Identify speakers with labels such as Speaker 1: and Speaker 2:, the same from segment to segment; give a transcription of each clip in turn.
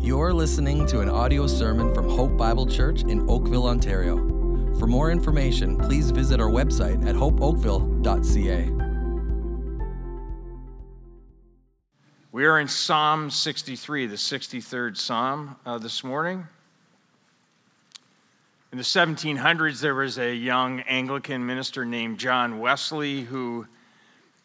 Speaker 1: You're listening to an audio sermon from Hope Bible Church in Oakville, Ontario. For more information, please visit our website at hopeoakville.ca.
Speaker 2: We are in Psalm 63, the 63rd Psalm uh, this morning. In the 1700s, there was a young Anglican minister named John Wesley who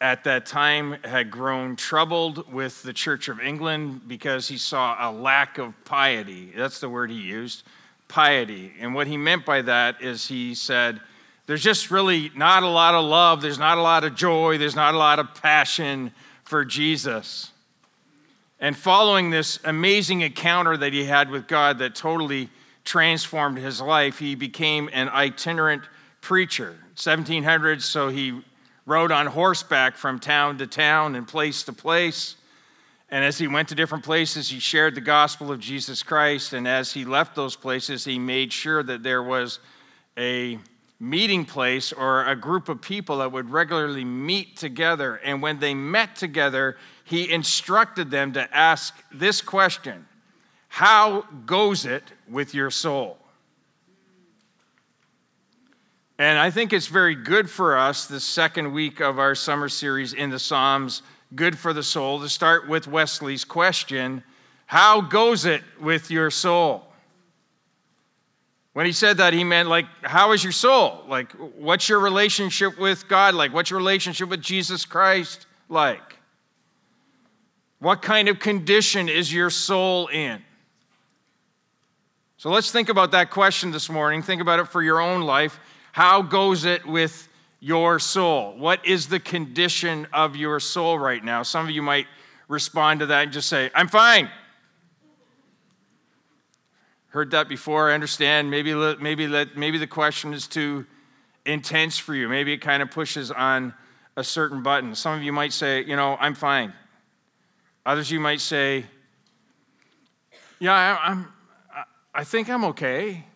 Speaker 2: at that time had grown troubled with the Church of England because he saw a lack of piety. That's the word he used piety. And what he meant by that is he said, There's just really not a lot of love, there's not a lot of joy, there's not a lot of passion for Jesus. And following this amazing encounter that he had with God that totally transformed his life, he became an itinerant preacher. 1700s, so he rode on horseback from town to town and place to place. And as he went to different places, he shared the gospel of Jesus Christ. And as he left those places, he made sure that there was a meeting place or a group of people that would regularly meet together. And when they met together, he instructed them to ask this question How goes it with your soul? And I think it's very good for us, the second week of our summer series in the Psalms, Good for the Soul, to start with Wesley's question How goes it with your soul? When he said that, he meant, like, how is your soul? Like, what's your relationship with God like? What's your relationship with Jesus Christ like? What kind of condition is your soul in? So let's think about that question this morning. Think about it for your own life. How goes it with your soul? What is the condition of your soul right now? Some of you might respond to that and just say, I'm fine. Heard that before, I understand. Maybe, maybe, maybe the question is too intense for you. Maybe it kind of pushes on a certain button. Some of you might say, you know, I'm fine. Others you might say, yeah, I, I'm, I think I'm okay.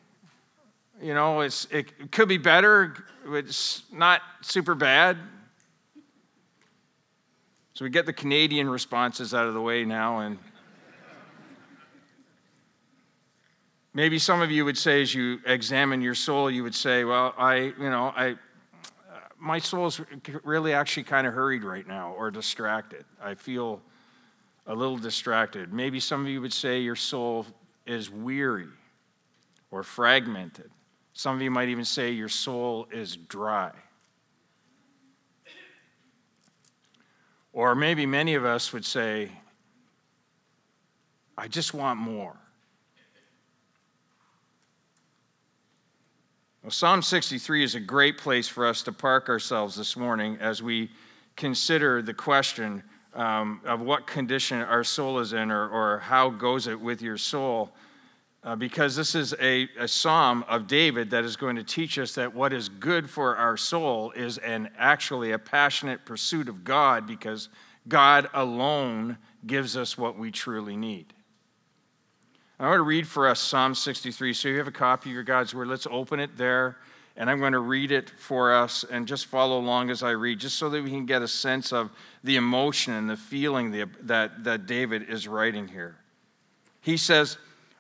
Speaker 2: You know, it's, it could be better. It's not super bad. So we get the Canadian responses out of the way now. And maybe some of you would say, as you examine your soul, you would say, well, I, you know, I, my soul's really actually kind of hurried right now or distracted. I feel a little distracted. Maybe some of you would say your soul is weary or fragmented. Some of you might even say your soul is dry. Or maybe many of us would say, I just want more. Well, Psalm 63 is a great place for us to park ourselves this morning as we consider the question um, of what condition our soul is in or, or how goes it with your soul uh, because this is a, a psalm of David that is going to teach us that what is good for our soul is an actually a passionate pursuit of God because God alone gives us what we truly need. I want to read for us Psalm 63. So you have a copy of your God's Word. Let's open it there, and I'm going to read it for us and just follow along as I read, just so that we can get a sense of the emotion and the feeling that, that David is writing here. He says,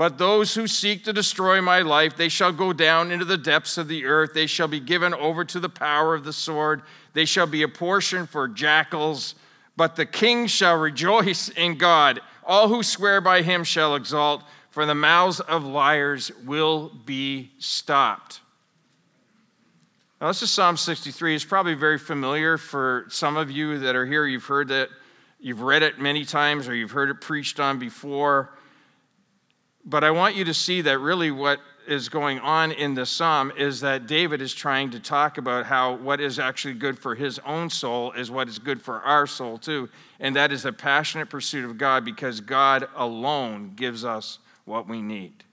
Speaker 2: But those who seek to destroy my life, they shall go down into the depths of the earth. They shall be given over to the power of the sword. They shall be a portion for jackals. But the king shall rejoice in God. All who swear by him shall exalt, for the mouths of liars will be stopped. Now, this is Psalm 63. It's probably very familiar for some of you that are here. You've heard it, you've read it many times, or you've heard it preached on before. But I want you to see that really what is going on in the psalm is that David is trying to talk about how what is actually good for his own soul is what is good for our soul too. And that is a passionate pursuit of God because God alone gives us what we need.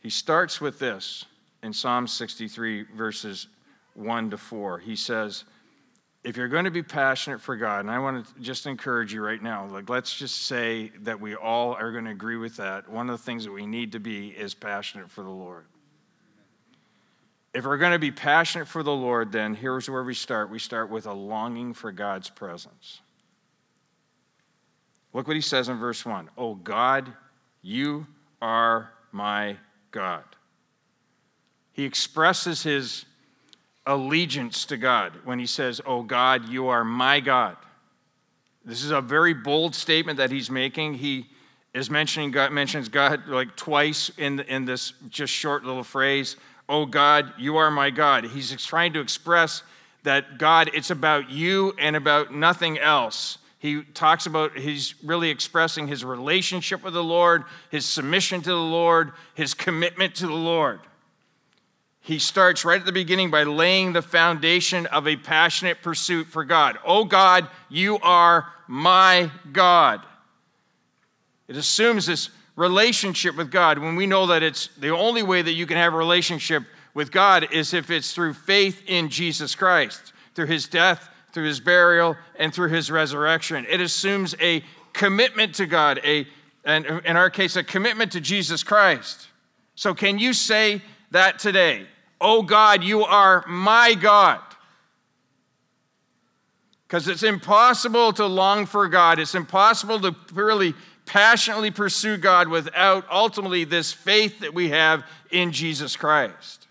Speaker 2: He starts with this in Psalm 63, verses 1 to 4. He says, if you're going to be passionate for God, and I want to just encourage you right now, like let's just say that we all are going to agree with that. One of the things that we need to be is passionate for the Lord. If we're going to be passionate for the Lord, then here's where we start. We start with a longing for God's presence. Look what he says in verse 1 Oh God, you are my God. He expresses his allegiance to God when he says, Oh God, you are my God. This is a very bold statement that he's making. He is mentioning God, mentions God like twice in, in this just short little phrase, Oh God, you are my God. He's trying to express that God, it's about you and about nothing else. He talks about, he's really expressing his relationship with the Lord, his submission to the Lord, his commitment to the Lord. He starts right at the beginning by laying the foundation of a passionate pursuit for God. Oh God, you are my God. It assumes this relationship with God when we know that it's the only way that you can have a relationship with God is if it's through faith in Jesus Christ, through his death through his burial, and through his resurrection. It assumes a commitment to God, a, and in our case, a commitment to Jesus Christ. So, can you say that today? Oh God, you are my God. Because it's impossible to long for God. It's impossible to really passionately pursue God without ultimately this faith that we have in Jesus Christ.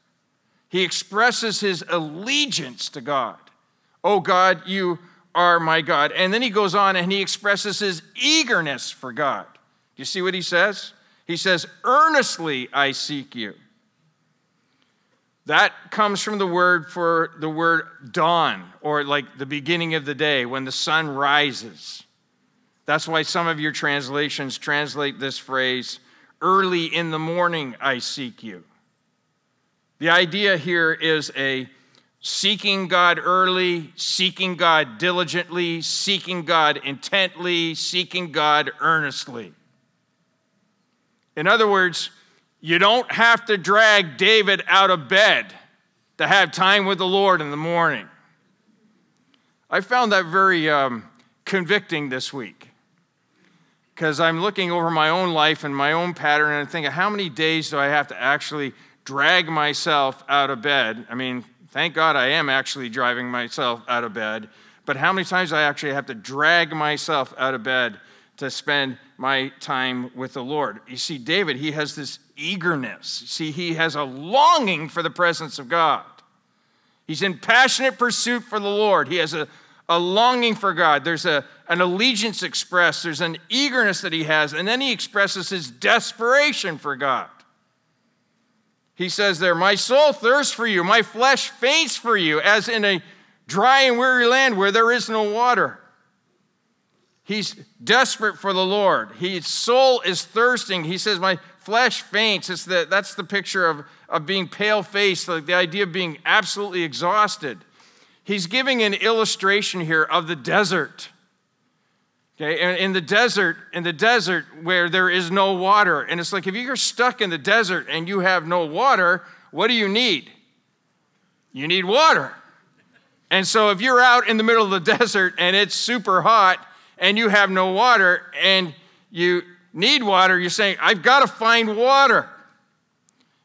Speaker 2: He expresses his allegiance to God. Oh God, you are my God. And then he goes on and he expresses his eagerness for God. Do you see what he says? He says, Earnestly I seek you. That comes from the word for the word dawn, or like the beginning of the day when the sun rises. That's why some of your translations translate this phrase, early in the morning I seek you. The idea here is a seeking God early, seeking God diligently, seeking God intently, seeking God earnestly. In other words, you don't have to drag David out of bed to have time with the Lord in the morning. I found that very um, convicting this week because I'm looking over my own life and my own pattern and thinking, how many days do I have to actually drag myself out of bed? I mean, Thank God I am actually driving myself out of bed. But how many times I actually have to drag myself out of bed to spend my time with the Lord? You see, David, he has this eagerness. See, he has a longing for the presence of God. He's in passionate pursuit for the Lord. He has a, a longing for God. There's a, an allegiance expressed, there's an eagerness that he has, and then he expresses his desperation for God. He says there, My soul thirsts for you, my flesh faints for you, as in a dry and weary land where there is no water. He's desperate for the Lord. His soul is thirsting. He says, My flesh faints. It's the, that's the picture of, of being pale faced, like the idea of being absolutely exhausted. He's giving an illustration here of the desert. Okay, and in the desert, in the desert where there is no water, and it's like if you're stuck in the desert and you have no water, what do you need? You need water. And so if you're out in the middle of the desert and it's super hot and you have no water and you need water, you're saying, I've got to find water.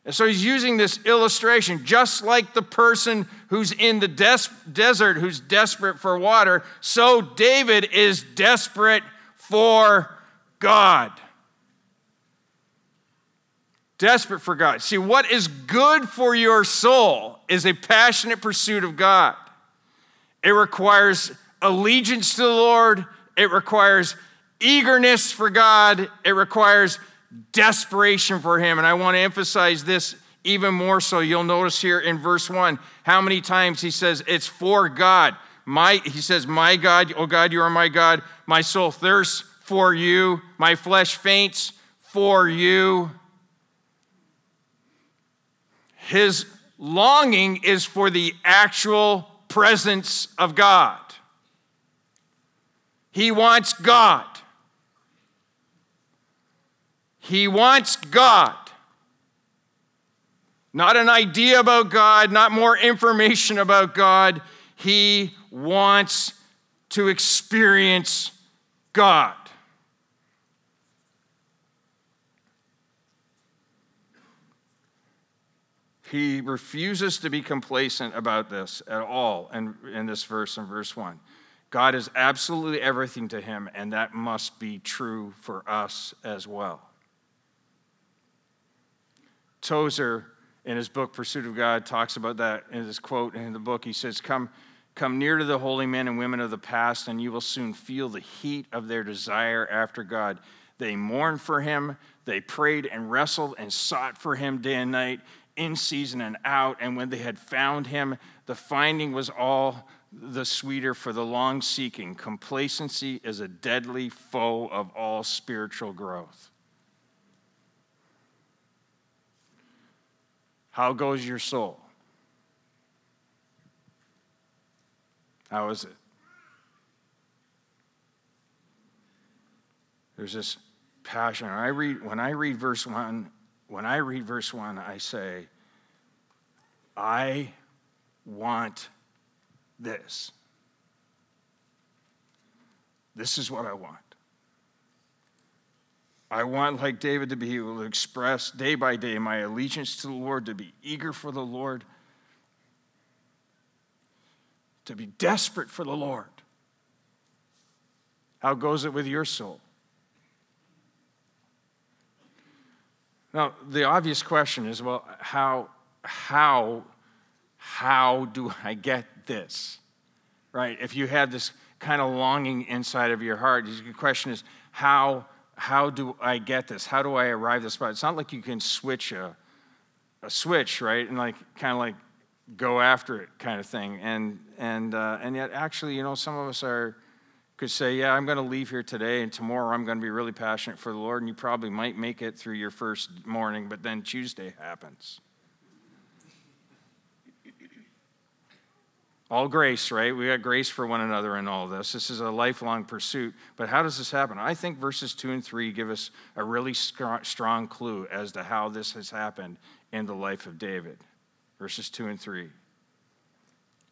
Speaker 2: And so he's using this illustration, just like the person who's in the des- desert who's desperate for water, so David is desperate for God. Desperate for God. See, what is good for your soul is a passionate pursuit of God. It requires allegiance to the Lord, it requires eagerness for God, it requires desperation for him. And I want to emphasize this even more so. You'll notice here in verse 1 how many times he says, It's for God. My, he says, My God, oh God, you are my God. My soul thirsts for you. My flesh faints for you. His longing is for the actual presence of God. He wants God. He wants God. Not an idea about God, not more information about God. He wants to experience God. He refuses to be complacent about this at all in, in this verse, in verse 1. God is absolutely everything to him, and that must be true for us as well. Tozer, in his book Pursuit of God, talks about that in his quote in the book. He says, Come, come near to the holy men and women of the past, and you will soon feel the heat of their desire after God. They mourned for him, they prayed and wrestled and sought for him day and night in season and out. And when they had found him, the finding was all the sweeter for the long seeking. Complacency is a deadly foe of all spiritual growth. How goes your soul? How is it? There's this passion. I read when I read verse 1, when I read verse 1, I say, I want this. This is what I want. I want, like David, to be able to express day by day my allegiance to the Lord, to be eager for the Lord, to be desperate for the Lord. How goes it with your soul? Now, the obvious question is well, how, how, how do I get this? Right? If you have this kind of longing inside of your heart, the question is, how, how do I get this? How do I arrive this spot? It's not like you can switch a, a switch, right? And like kind of like go after it kind of thing. And, and, uh, and yet, actually, you know, some of us are could say, Yeah, I'm going to leave here today, and tomorrow I'm going to be really passionate for the Lord, and you probably might make it through your first morning, but then Tuesday happens. All grace, right? We got grace for one another in all this. This is a lifelong pursuit. But how does this happen? I think verses 2 and 3 give us a really strong clue as to how this has happened in the life of David. Verses 2 and 3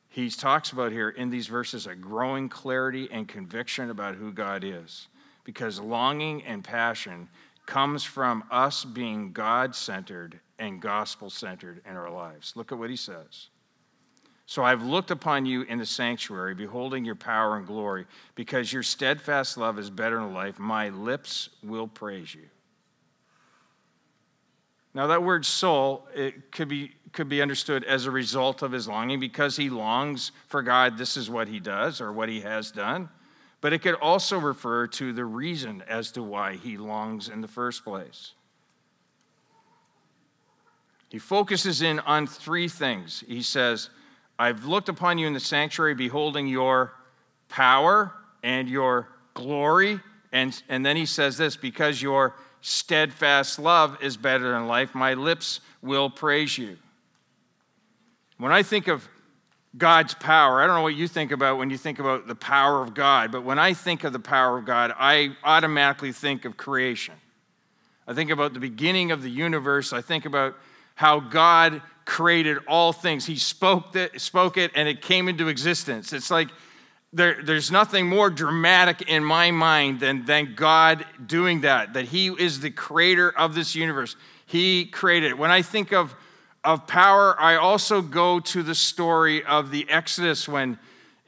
Speaker 2: he talks about here in these verses a growing clarity and conviction about who God is. Because longing and passion comes from us being God centered and gospel centered in our lives. Look at what he says. So I've looked upon you in the sanctuary, beholding your power and glory, because your steadfast love is better than life. My lips will praise you. Now, that word soul, it could be could be understood as a result of his longing because he longs for God, this is what he does or what he has done. But it could also refer to the reason as to why he longs in the first place. He focuses in on three things. He says, I've looked upon you in the sanctuary, beholding your power and your glory. And, and then he says this because your steadfast love is better than life, my lips will praise you. When I think of God's power, I don't know what you think about when you think about the power of God, but when I think of the power of God, I automatically think of creation. I think about the beginning of the universe. I think about how God created all things. He spoke, that, spoke it and it came into existence. It's like there, there's nothing more dramatic in my mind than, than God doing that, that He is the creator of this universe. He created it. When I think of of power, I also go to the story of the Exodus when,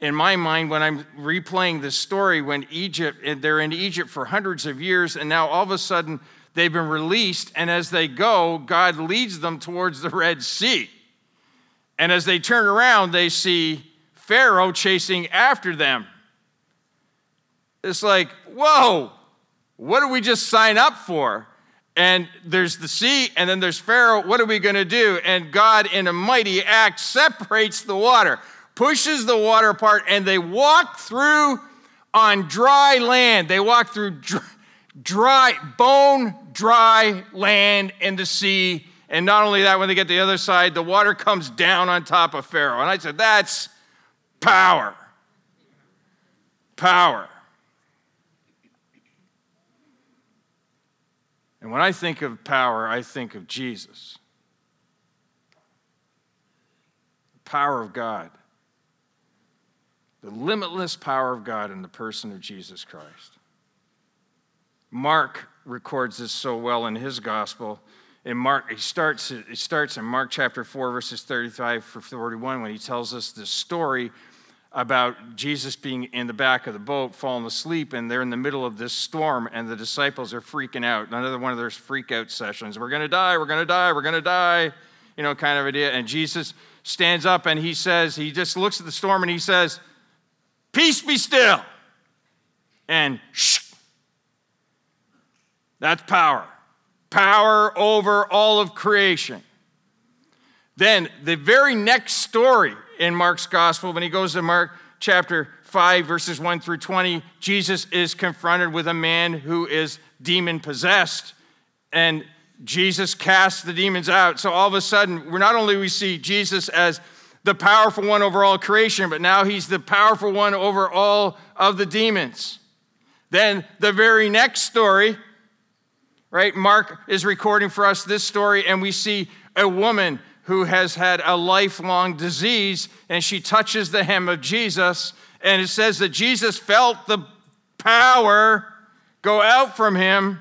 Speaker 2: in my mind, when I'm replaying this story, when Egypt, they're in Egypt for hundreds of years, and now all of a sudden they've been released, and as they go, God leads them towards the Red Sea. And as they turn around, they see Pharaoh chasing after them. It's like, whoa, what did we just sign up for? and there's the sea, and then there's Pharaoh. What are we going to do? And God, in a mighty act, separates the water, pushes the water apart, and they walk through on dry land. They walk through dry, dry bone dry land and the sea. And not only that, when they get to the other side, the water comes down on top of Pharaoh. And I said, That's power. Power. And when I think of power, I think of Jesus. The power of God. The limitless power of God in the person of Jesus Christ. Mark records this so well in his gospel. In Mark, he starts, he starts in Mark chapter 4, verses 35 for 41, when he tells us the story about Jesus being in the back of the boat, falling asleep, and they're in the middle of this storm, and the disciples are freaking out. Another one of those freak out sessions. We're going to die, we're going to die, we're going to die, you know, kind of idea. And Jesus stands up and he says, he just looks at the storm and he says, Peace be still. And shh. That's power. Power over all of creation. Then the very next story in Mark's gospel, when he goes to Mark chapter 5, verses 1 through 20, Jesus is confronted with a man who is demon possessed, and Jesus casts the demons out. So all of a sudden, we're not only we see Jesus as the powerful one over all creation, but now he's the powerful one over all of the demons. Then the very next story, right? Mark is recording for us this story, and we see a woman who has had a lifelong disease, and she touches the hem of Jesus, and it says that Jesus felt the power go out from him.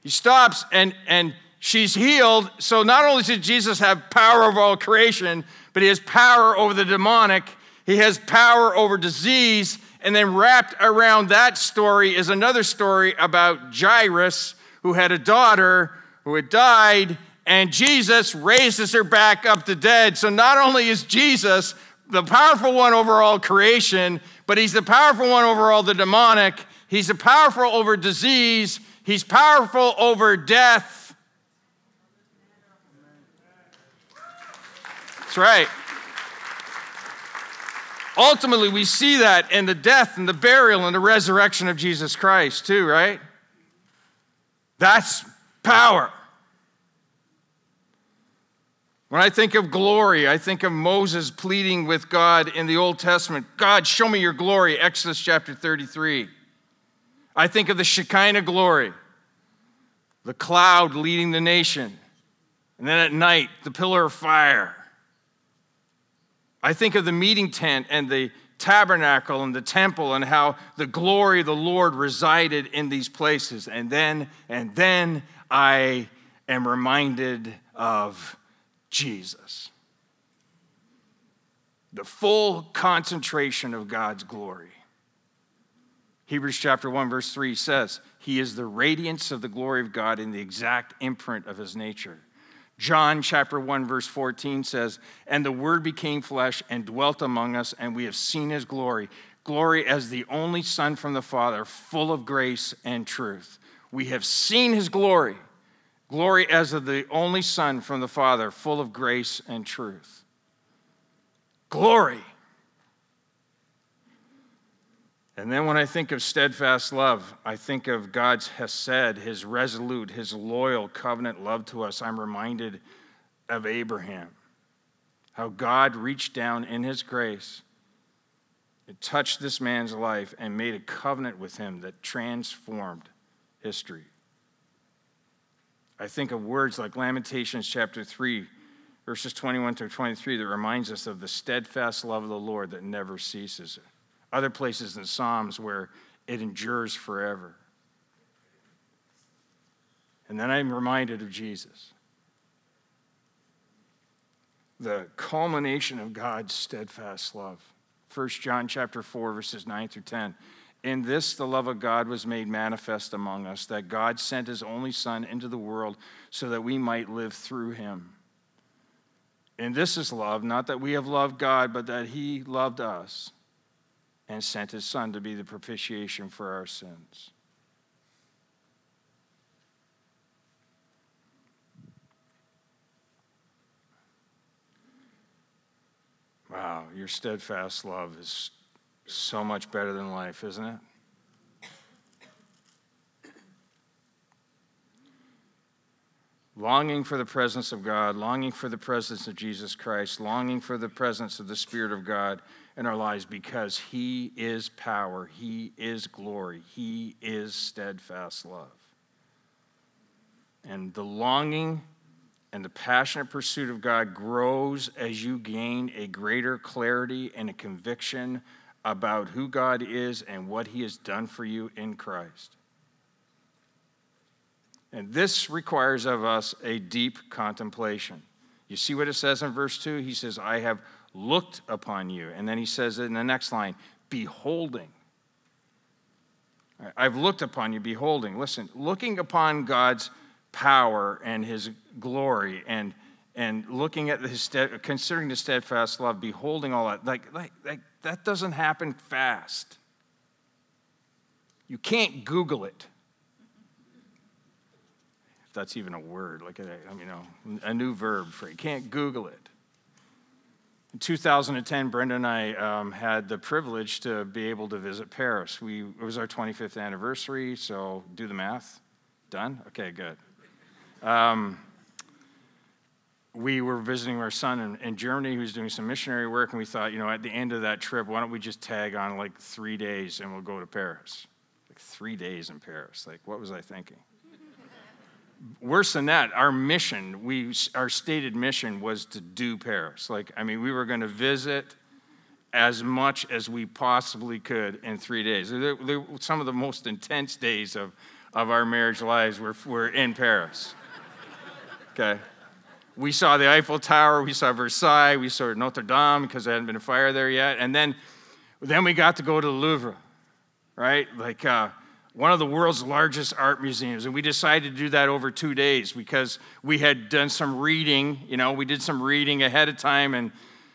Speaker 2: He stops, and, and she's healed. So not only did Jesus have power over all creation, but he has power over the demonic, he has power over disease. And then wrapped around that story is another story about Jairus, who had a daughter who had died, and Jesus raises her back up to dead. So not only is Jesus the powerful one over all creation, but he's the powerful one over all the demonic. He's the powerful over disease. He's powerful over death. That's right. Ultimately, we see that in the death and the burial and the resurrection of Jesus Christ, too, right? That's power. When I think of glory, I think of Moses pleading with God in the Old Testament God, show me your glory, Exodus chapter 33. I think of the Shekinah glory, the cloud leading the nation, and then at night, the pillar of fire. I think of the meeting tent and the tabernacle and the temple and how the glory of the Lord resided in these places. And then, and then I am reminded of Jesus. The full concentration of God's glory. Hebrews chapter 1, verse 3 says, He is the radiance of the glory of God in the exact imprint of His nature. John chapter 1, verse 14 says, And the Word became flesh and dwelt among us, and we have seen His glory. Glory as the only Son from the Father, full of grace and truth. We have seen His glory. Glory as of the only Son from the Father, full of grace and truth. Glory. And then when I think of steadfast love, I think of God's Hesed, his resolute, his loyal covenant love to us. I'm reminded of Abraham, how God reached down in his grace and touched this man's life and made a covenant with him that transformed history. I think of words like Lamentations chapter 3, verses 21 to 23, that reminds us of the steadfast love of the Lord that never ceases. Other places in Psalms where it endures forever. And then I'm reminded of Jesus. The culmination of God's steadfast love. 1 John chapter 4, verses 9 through 10. In this, the love of God was made manifest among us, that God sent his only Son into the world so that we might live through him. And this is love, not that we have loved God, but that he loved us and sent his son to be the propitiation for our sins. Wow, your steadfast love is so much better than life, isn't it? longing for the presence of God, longing for the presence of Jesus Christ, longing for the presence of the Spirit of God in our lives because He is power, He is glory, He is steadfast love. And the longing and the passionate pursuit of God grows as you gain a greater clarity and a conviction about who God is and what He has done for you in Christ. And this requires of us a deep contemplation. You see what it says in verse 2? He says, I have looked upon you. And then he says in the next line, beholding. I've looked upon you, beholding. Listen, looking upon God's power and his glory and and looking at his considering the steadfast love, beholding all that, like, like, like that doesn't happen fast. You can't Google it If that's even a word, like a, you know, a new verb for. You can't Google it. In 2010, Brenda and I um, had the privilege to be able to visit Paris. We, it was our 25th anniversary, so do the math. Done? Okay, good. Um, we were visiting our son in, in, Germany who's doing some missionary work, and we thought, you know, at the end of that trip, why don't we just tag on like three days and we'll go to Paris? Like three days in Paris. Like, what was I thinking? Worse than that, our mission, we, our stated mission was to do Paris. Like, I mean, we were going to visit as much as we possibly could in three days. They're, they're, some of the most intense days of, of our marriage lives were, were in Paris. Okay? We saw the Eiffel Tower, we saw Versailles, we saw Notre Dame because there hadn't been a fire there yet. And then, then we got to go to the Louvre, right? Like, uh, one of the world's largest art museums. And we decided to do that over two days because we had done some reading. You know, we did some reading ahead of time and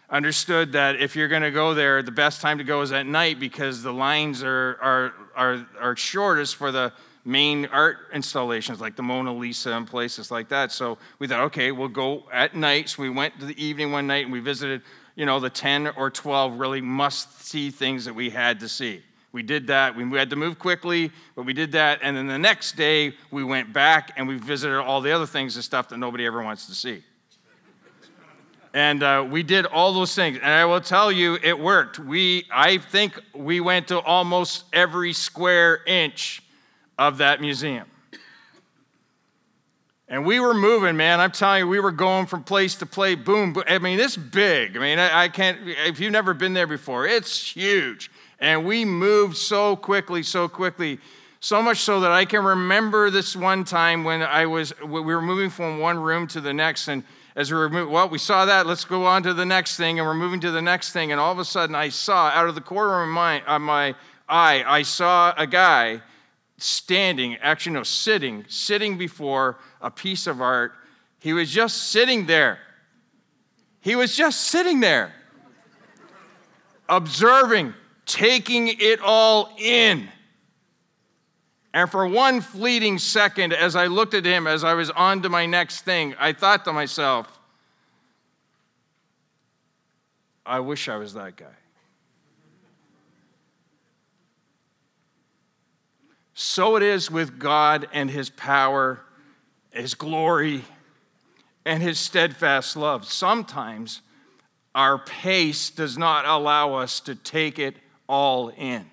Speaker 2: understood that if you're going to go there, the best time to go is at night because the lines are, are, are, are shortest for the main art installations like the Mona Lisa and places like that. So we thought, okay, we'll go at night. So we went to the evening one night and we visited, you know, the 10 or 12 really must see things that we had to see. We did that. We had to move quickly, but we did that. And then the next day, we went back and we visited all the other things and stuff that nobody ever wants to see. And uh, we did all those things. And I will tell you, it worked. We, I think we went to almost every square inch of that museum. And we were moving, man. I'm telling you, we were going from place to place. Boom. I mean, it's big. I mean, I, I can't, if you've never been there before, it's huge. And we moved so quickly, so quickly, so much so that I can remember this one time when I was, we were moving from one room to the next. And as we were moving, well, we saw that, let's go on to the next thing. And we're moving to the next thing. And all of a sudden, I saw out of the corner of my, of my eye, I saw a guy standing, actually, no, sitting, sitting before a piece of art. He was just sitting there. He was just sitting there, observing, taking it all in. And for one fleeting second, as I looked at him, as I was on to my next thing, I thought to myself, I wish I was that guy. So it is with God and his power, his glory, and his steadfast love. Sometimes our pace does not allow us to take it all in.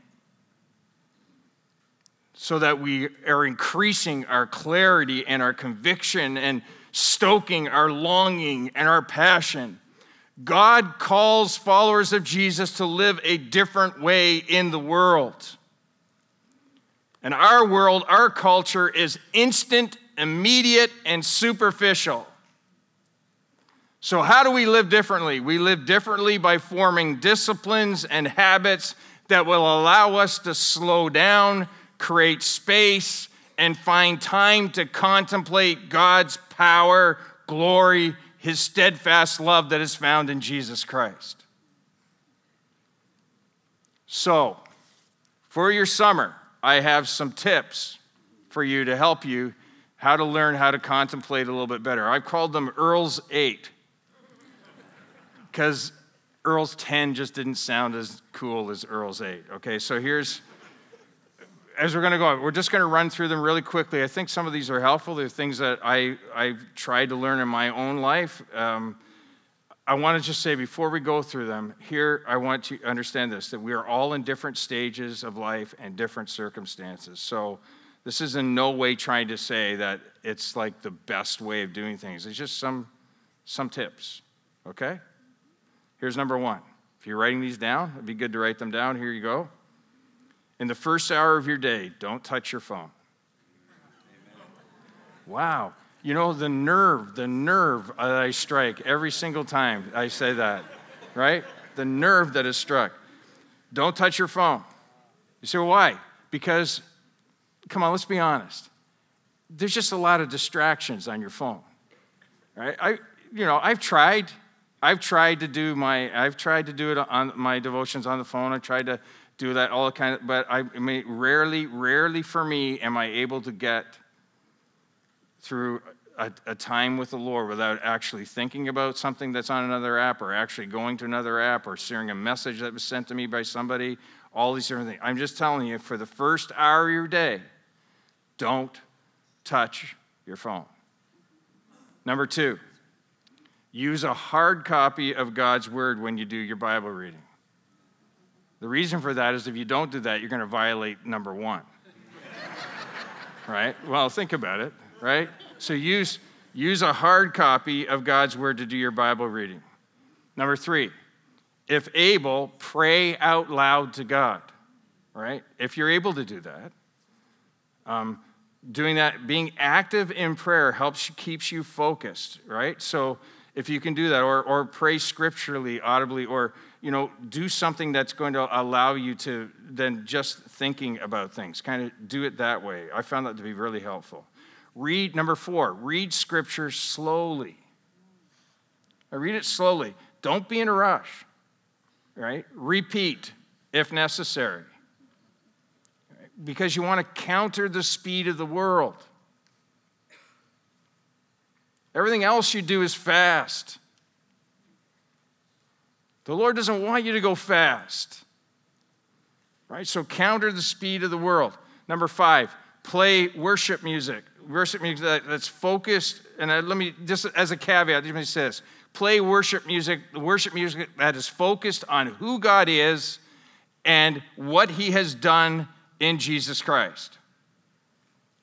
Speaker 2: So that we are increasing our clarity and our conviction and stoking our longing and our passion. God calls followers of Jesus to live a different way in the world. And our world, our culture is instant, immediate, and superficial. So, how do we live differently? We live differently by forming disciplines and habits that will allow us to slow down, create space, and find time to contemplate God's power, glory, his steadfast love that is found in Jesus Christ. So, for your summer, I have some tips for you to help you how to learn how to contemplate a little bit better. I've called them Earl's Eight because Earl's 10 just didn't sound as cool as Earl's 8. Okay, so here's, as we're going to go, we're just going to run through them really quickly. I think some of these are helpful. They're things that I, I've tried to learn in my own life. Um, I want to just say before we go through them, here I want to understand this that we are all in different stages of life and different circumstances. So, this is in no way trying to say that it's like the best way of doing things. It's just some, some tips, okay? Here's number one. If you're writing these down, it'd be good to write them down. Here you go. In the first hour of your day, don't touch your phone. Wow. You know, the nerve, the nerve that I strike every single time I say that, right? The nerve that is struck. Don't touch your phone. You say, well, why? Because, come on, let's be honest. There's just a lot of distractions on your phone, right? I, you know, I've tried. I've tried to do my, I've tried to do it on my devotions on the phone. I tried to do that all kind of, but I, I mean, rarely, rarely for me am I able to get through a, a, time with the Lord without actually thinking about something that's on another app or actually going to another app or sharing a message that was sent to me by somebody, all these different things. I'm just telling you, for the first hour of your day, don't touch your phone. Number two, use a hard copy of God's Word when you do your Bible reading. The reason for that is if you don't do that, you're going to violate number one. right? Well, think about it right? So use, use a hard copy of God's Word to do your Bible reading. Number three, if able, pray out loud to God, right? If you're able to do that. Um, doing that, being active in prayer helps keeps you focused, right? So if you can do that, or, or pray scripturally, audibly, or you know, do something that's going to allow you to then just thinking about things. Kind of do it that way. I found that to be really helpful. Read, number four, read scripture slowly. I read it slowly. Don't be in a rush, right? Repeat if necessary. Because you want to counter the speed of the world. Everything else you do is fast. The Lord doesn't want you to go fast. Right? So counter the speed of the world. Number five, play worship music worship music that's focused, and let me, just as a caveat, let me say this play worship music, worship music that is focused on who God is and what he has done in Jesus Christ.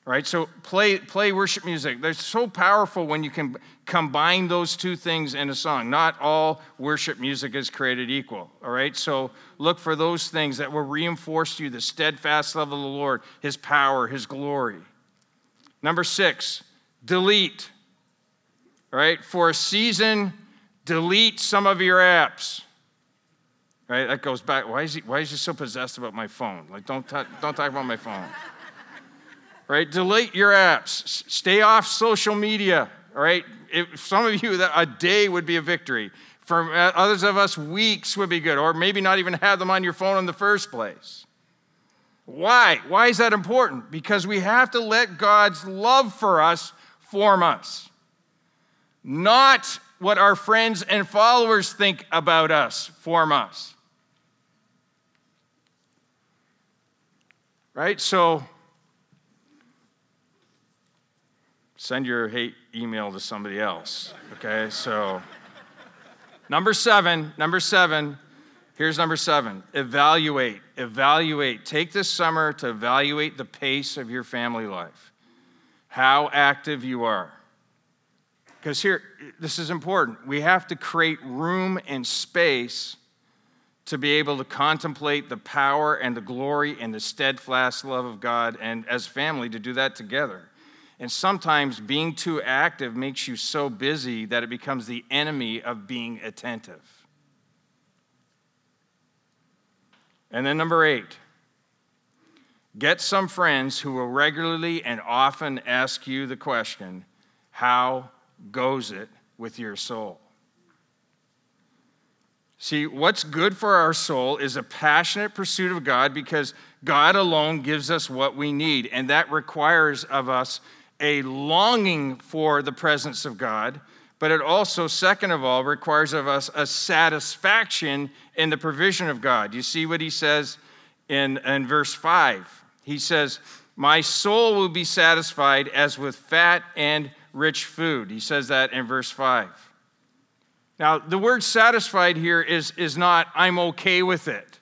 Speaker 2: Right? So play play worship music. They're so powerful when you can combine those two things in a song. Not all worship music is created equal. All right? So look for those things that will reinforce you the steadfast love of the Lord, his power, his glory. Number six, delete. All right, for a season, delete some of your apps. Right, that goes back. Why is he, why is he so possessed about my phone? Like, don't, talk, don't talk about my phone. Right, delete your apps. Stay off social media. All right, if some of you, a day would be a victory. For uh, others of us, weeks would be good, or maybe not even have them on your phone in the first place. Why? Why is that important? Because we have to let God's love for us form us, not what our friends and followers think about us form us. Right? So, send your hate email to somebody else. Okay? So, number seven, number seven, Here's number seven evaluate. Evaluate. Take this summer to evaluate the pace of your family life, how active you are. Because here, this is important. We have to create room and space to be able to contemplate the power and the glory and the steadfast love of God, and as family, to do that together. And sometimes being too active makes you so busy that it becomes the enemy of being attentive. And then number eight, get some friends who will regularly and often ask you the question, How goes it with your soul? See, what's good for our soul is a passionate pursuit of God because God alone gives us what we need. And that requires of us a longing for the presence of God, but it also, second of all, requires of us a satisfaction in the provision of God. You see what he says in, in verse 5? He says, My soul will be satisfied as with fat and rich food. He says that in verse 5. Now, the word satisfied here is, is not, I'm okay with it.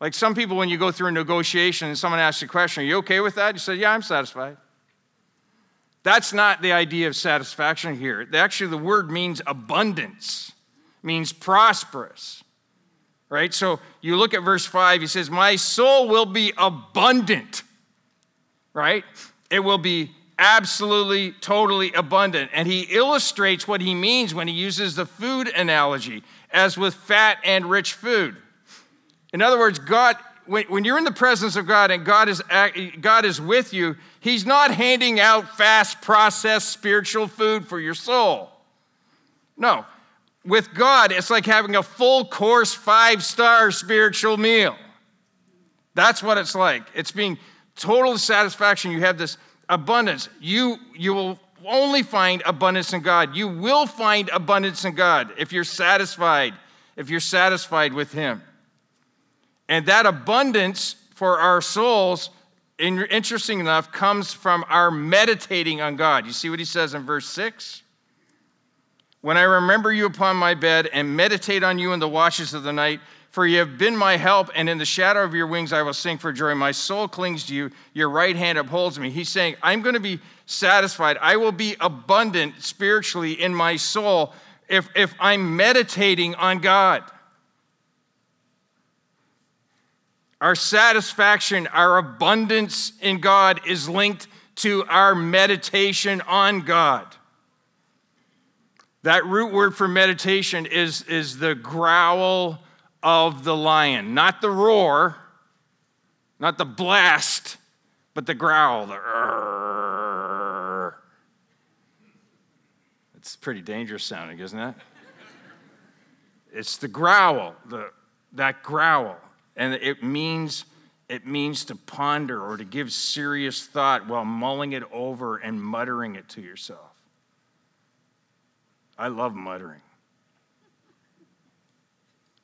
Speaker 2: Like some people, when you go through a negotiation and someone asks you a question, Are you okay with that? You say, Yeah, I'm satisfied. That's not the idea of satisfaction here. Actually, the word means abundance, means prosperous. Right? So you look at verse 5, he says, My soul will be abundant. Right? It will be absolutely, totally abundant. And he illustrates what he means when he uses the food analogy, as with fat and rich food. In other words, God, when, you're in the presence of God and God is, God is with you, He's not handing out fast processed spiritual food for your soul. No. With God, it's like having a full course, five star spiritual meal. That's what it's like. It's being total satisfaction. You have this abundance. You, you will only find abundance in God. You will find abundance in God if you're satisfied, if you're satisfied with Him. And that abundance for our souls, interesting enough, comes from our meditating on God. You see what he says in verse 6? When I remember you upon my bed and meditate on you in the watches of the night, for you have been my help, and in the shadow of your wings I will sing for joy. My soul clings to you, your right hand upholds me. He's saying, I'm going to be satisfied. I will be abundant spiritually in my soul if, if I'm meditating on God. Our satisfaction, our abundance in God is linked to our meditation on God. That root word for meditation is, is the growl of the lion, not the roar, not the blast, but the growl. The It's pretty dangerous sounding, isn't it? It's the growl, the, that growl. And it means it means to ponder or to give serious thought while mulling it over and muttering it to yourself. I love muttering.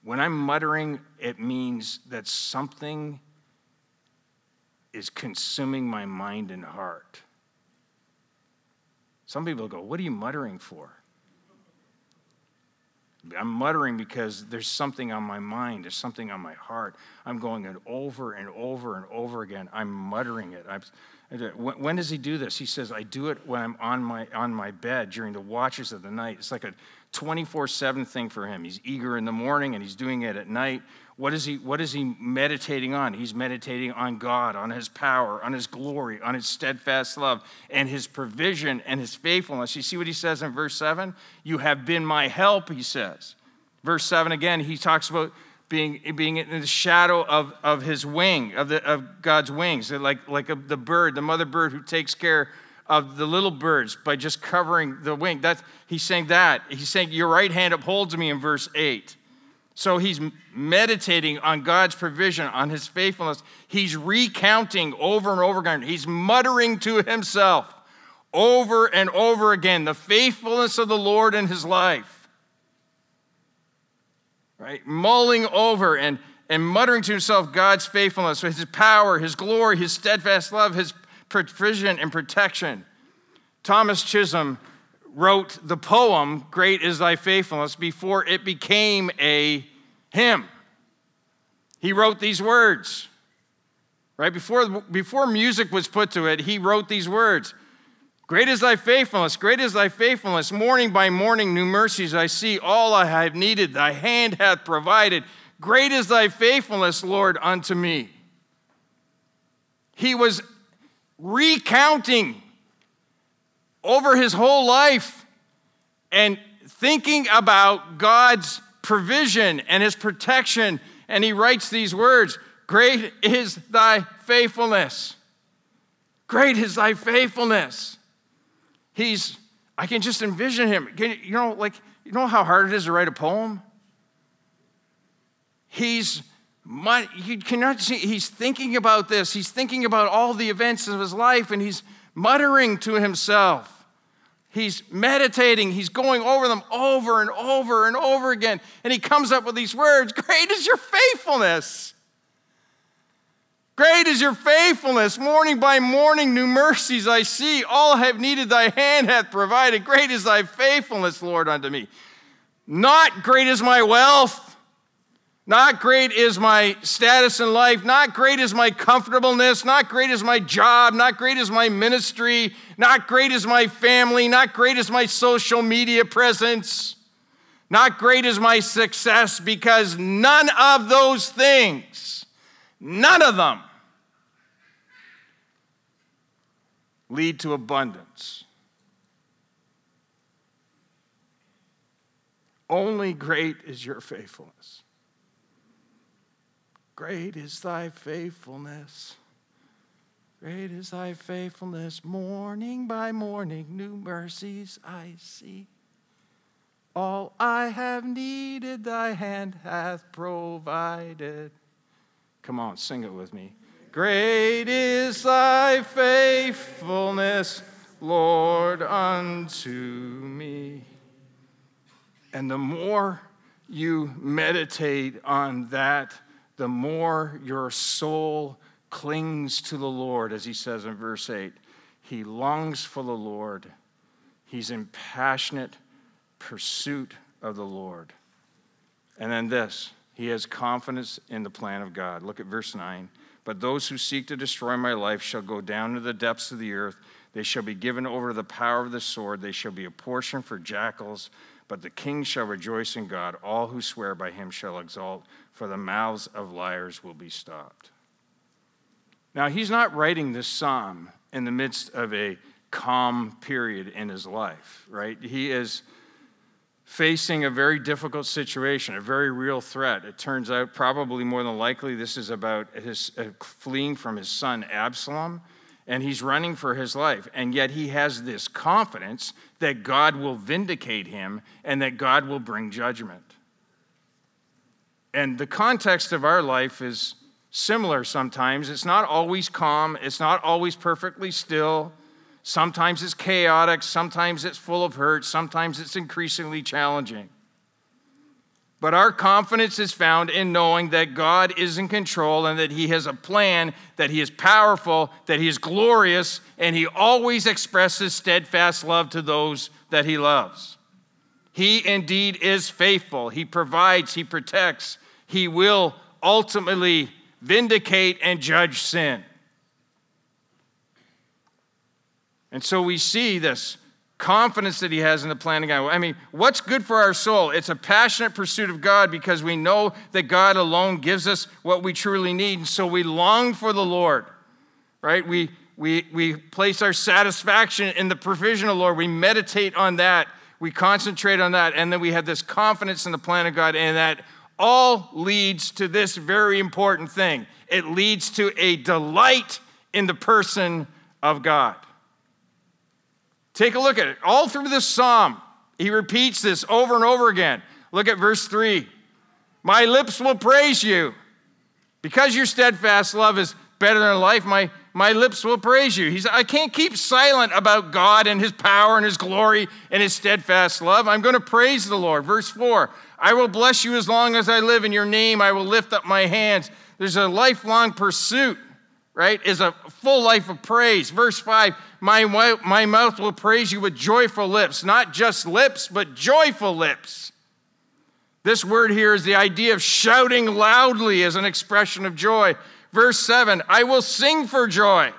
Speaker 2: When I'm muttering, it means that something is consuming my mind and heart. Some people go, What are you muttering for? I'm muttering because there's something on my mind, there's something on my heart. I'm going it over and over and over again. I'm muttering it. I'm, uh, when does he do this? He says, I do it when I'm on my, on my bed during the watches of the night. It's like a 24 7 thing for him. He's eager in the morning and he's doing it at night. What is, he, what is he meditating on? He's meditating on God, on his power, on his glory, on his steadfast love, and his provision and his faithfulness. You see what he says in verse 7? You have been my help, he says. Verse 7 again, he talks about being, being in the shadow of, of his wing, of, the, of God's wings, like, like a, the bird, the mother bird who takes care of the little birds by just covering the wing. That's, he's saying that. He's saying, Your right hand upholds me in verse 8. So he's meditating on God's provision, on his faithfulness. He's recounting over and over again. He's muttering to himself over and over again the faithfulness of the Lord in his life. Right? Mulling over and, and muttering to himself God's faithfulness, his power, his glory, his steadfast love, his provision and protection. Thomas Chisholm wrote the poem, Great is Thy Faithfulness, before it became a hymn. He wrote these words, right? Before, before music was put to it, he wrote these words Great is thy faithfulness, great is thy faithfulness. Morning by morning, new mercies I see. All I have needed, thy hand hath provided. Great is thy faithfulness, Lord, unto me. He was recounting over his whole life and thinking about God's provision and his protection. And he writes these words Great is thy faithfulness. Great is thy faithfulness. He's, I can just envision him. You, know, like, you know how hard it is to write a poem? He's, you cannot see, he's thinking about this. He's thinking about all the events of his life and he's muttering to himself. He's meditating, he's going over them over and over and over again. And he comes up with these words Great is your faithfulness. Great is your faithfulness. Morning by morning, new mercies I see. All have needed, thy hand hath provided. Great is thy faithfulness, Lord, unto me. Not great is my wealth. Not great is my status in life. Not great is my comfortableness. Not great is my job. Not great is my ministry. Not great is my family. Not great is my social media presence. Not great is my success because none of those things, none of them, lead to abundance. Only great is your faithfulness. Great is thy faithfulness. Great is thy faithfulness. Morning by morning, new mercies I see. All I have needed, thy hand hath provided. Come on, sing it with me. Great is thy faithfulness, Lord, unto me. And the more you meditate on that, the more your soul clings to the Lord, as he says in verse 8. He longs for the Lord, he's in passionate pursuit of the Lord. And then this he has confidence in the plan of God. Look at verse 9. But those who seek to destroy my life shall go down to the depths of the earth. They shall be given over to the power of the sword. They shall be a portion for jackals. But the king shall rejoice in God. All who swear by him shall exalt for the mouths of liars will be stopped. Now, he's not writing this psalm in the midst of a calm period in his life, right? He is facing a very difficult situation, a very real threat. It turns out, probably more than likely, this is about his uh, fleeing from his son Absalom, and he's running for his life. And yet he has this confidence that God will vindicate him and that God will bring judgment. And the context of our life is similar sometimes. It's not always calm, it's not always perfectly still. Sometimes it's chaotic, sometimes it's full of hurt, sometimes it's increasingly challenging. But our confidence is found in knowing that God is in control and that He has a plan, that He is powerful, that He is glorious, and He always expresses steadfast love to those that He loves. He indeed is faithful. He provides, He protects, he will ultimately vindicate and judge sin. And so we see this confidence that he has in the plan of God. I mean, what's good for our soul? It's a passionate pursuit of God because we know that God alone gives us what we truly need. And so we long for the Lord, right? We, we, we place our satisfaction in the provision of the Lord. We meditate on that. We concentrate on that. And then we have this confidence in the plan of God and that all leads to this very important thing it leads to a delight in the person of God. Take a look at it. All through this psalm, he repeats this over and over again. Look at verse 3. My lips will praise you. Because your steadfast love is better than life, my, my lips will praise you. He's, I can't keep silent about God and his power and his glory and his steadfast love. I'm going to praise the Lord. Verse 4 I will bless you as long as I live. In your name, I will lift up my hands. There's a lifelong pursuit, right? Is a full life of praise. Verse 5 my, my mouth will praise you with joyful lips, not just lips, but joyful lips. This word here is the idea of shouting loudly as an expression of joy. Verse 7 I will sing for joy.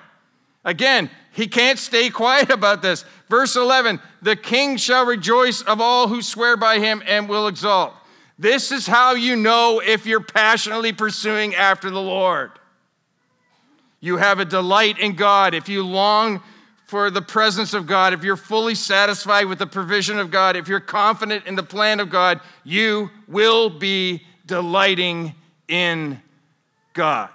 Speaker 2: Again, he can't stay quiet about this. Verse 11 The king shall rejoice of all who swear by him and will exalt. This is how you know if you're passionately pursuing after the Lord. You have a delight in God. If you long for the presence of God, if you're fully satisfied with the provision of God, if you're confident in the plan of God, you will be delighting in God.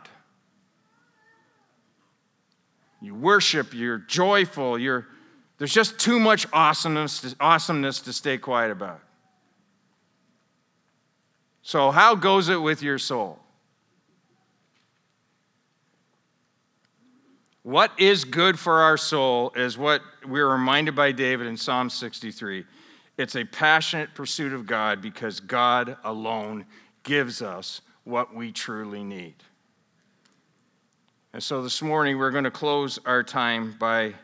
Speaker 2: You worship, you're joyful, you're, there's just too much awesomeness to, awesomeness to stay quiet about. So, how goes it with your soul? What is good for our soul is what we're reminded by David in Psalm 63. It's a passionate pursuit of God because God alone gives us what we truly need. And so this morning, we're going to close our time by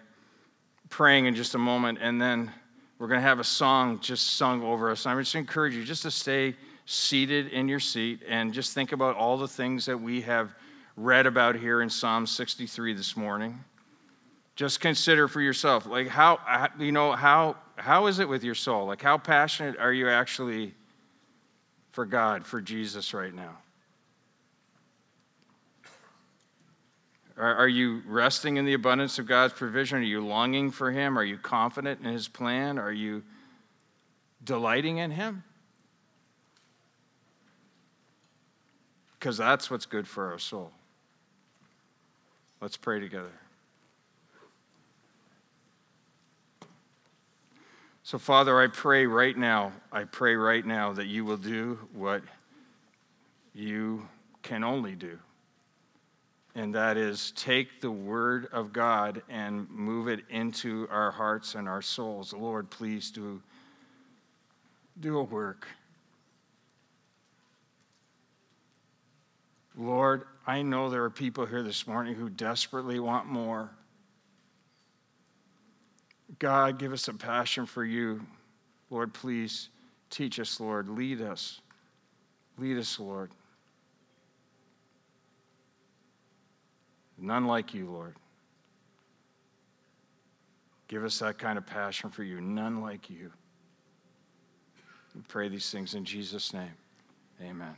Speaker 2: praying in just a moment, and then we're going to have a song just sung over us. And I just encourage you just to stay seated in your seat and just think about all the things that we have read about here in Psalm 63 this morning. Just consider for yourself, like how you know how how is it with your soul? Like how passionate are you actually for God, for Jesus right now? Are, are you resting in the abundance of God's provision? Are you longing for Him? Are you confident in His plan? Are you delighting in Him? Because that's what's good for our soul. Let's pray together. So, Father, I pray right now, I pray right now that you will do what you can only do. And that is take the word of God and move it into our hearts and our souls. Lord, please do, do a work. Lord, I know there are people here this morning who desperately want more. God, give us a passion for you. Lord, please teach us, Lord. Lead us. Lead us, Lord. None like you, Lord. Give us that kind of passion for you. None like you. We pray these things in Jesus' name. Amen.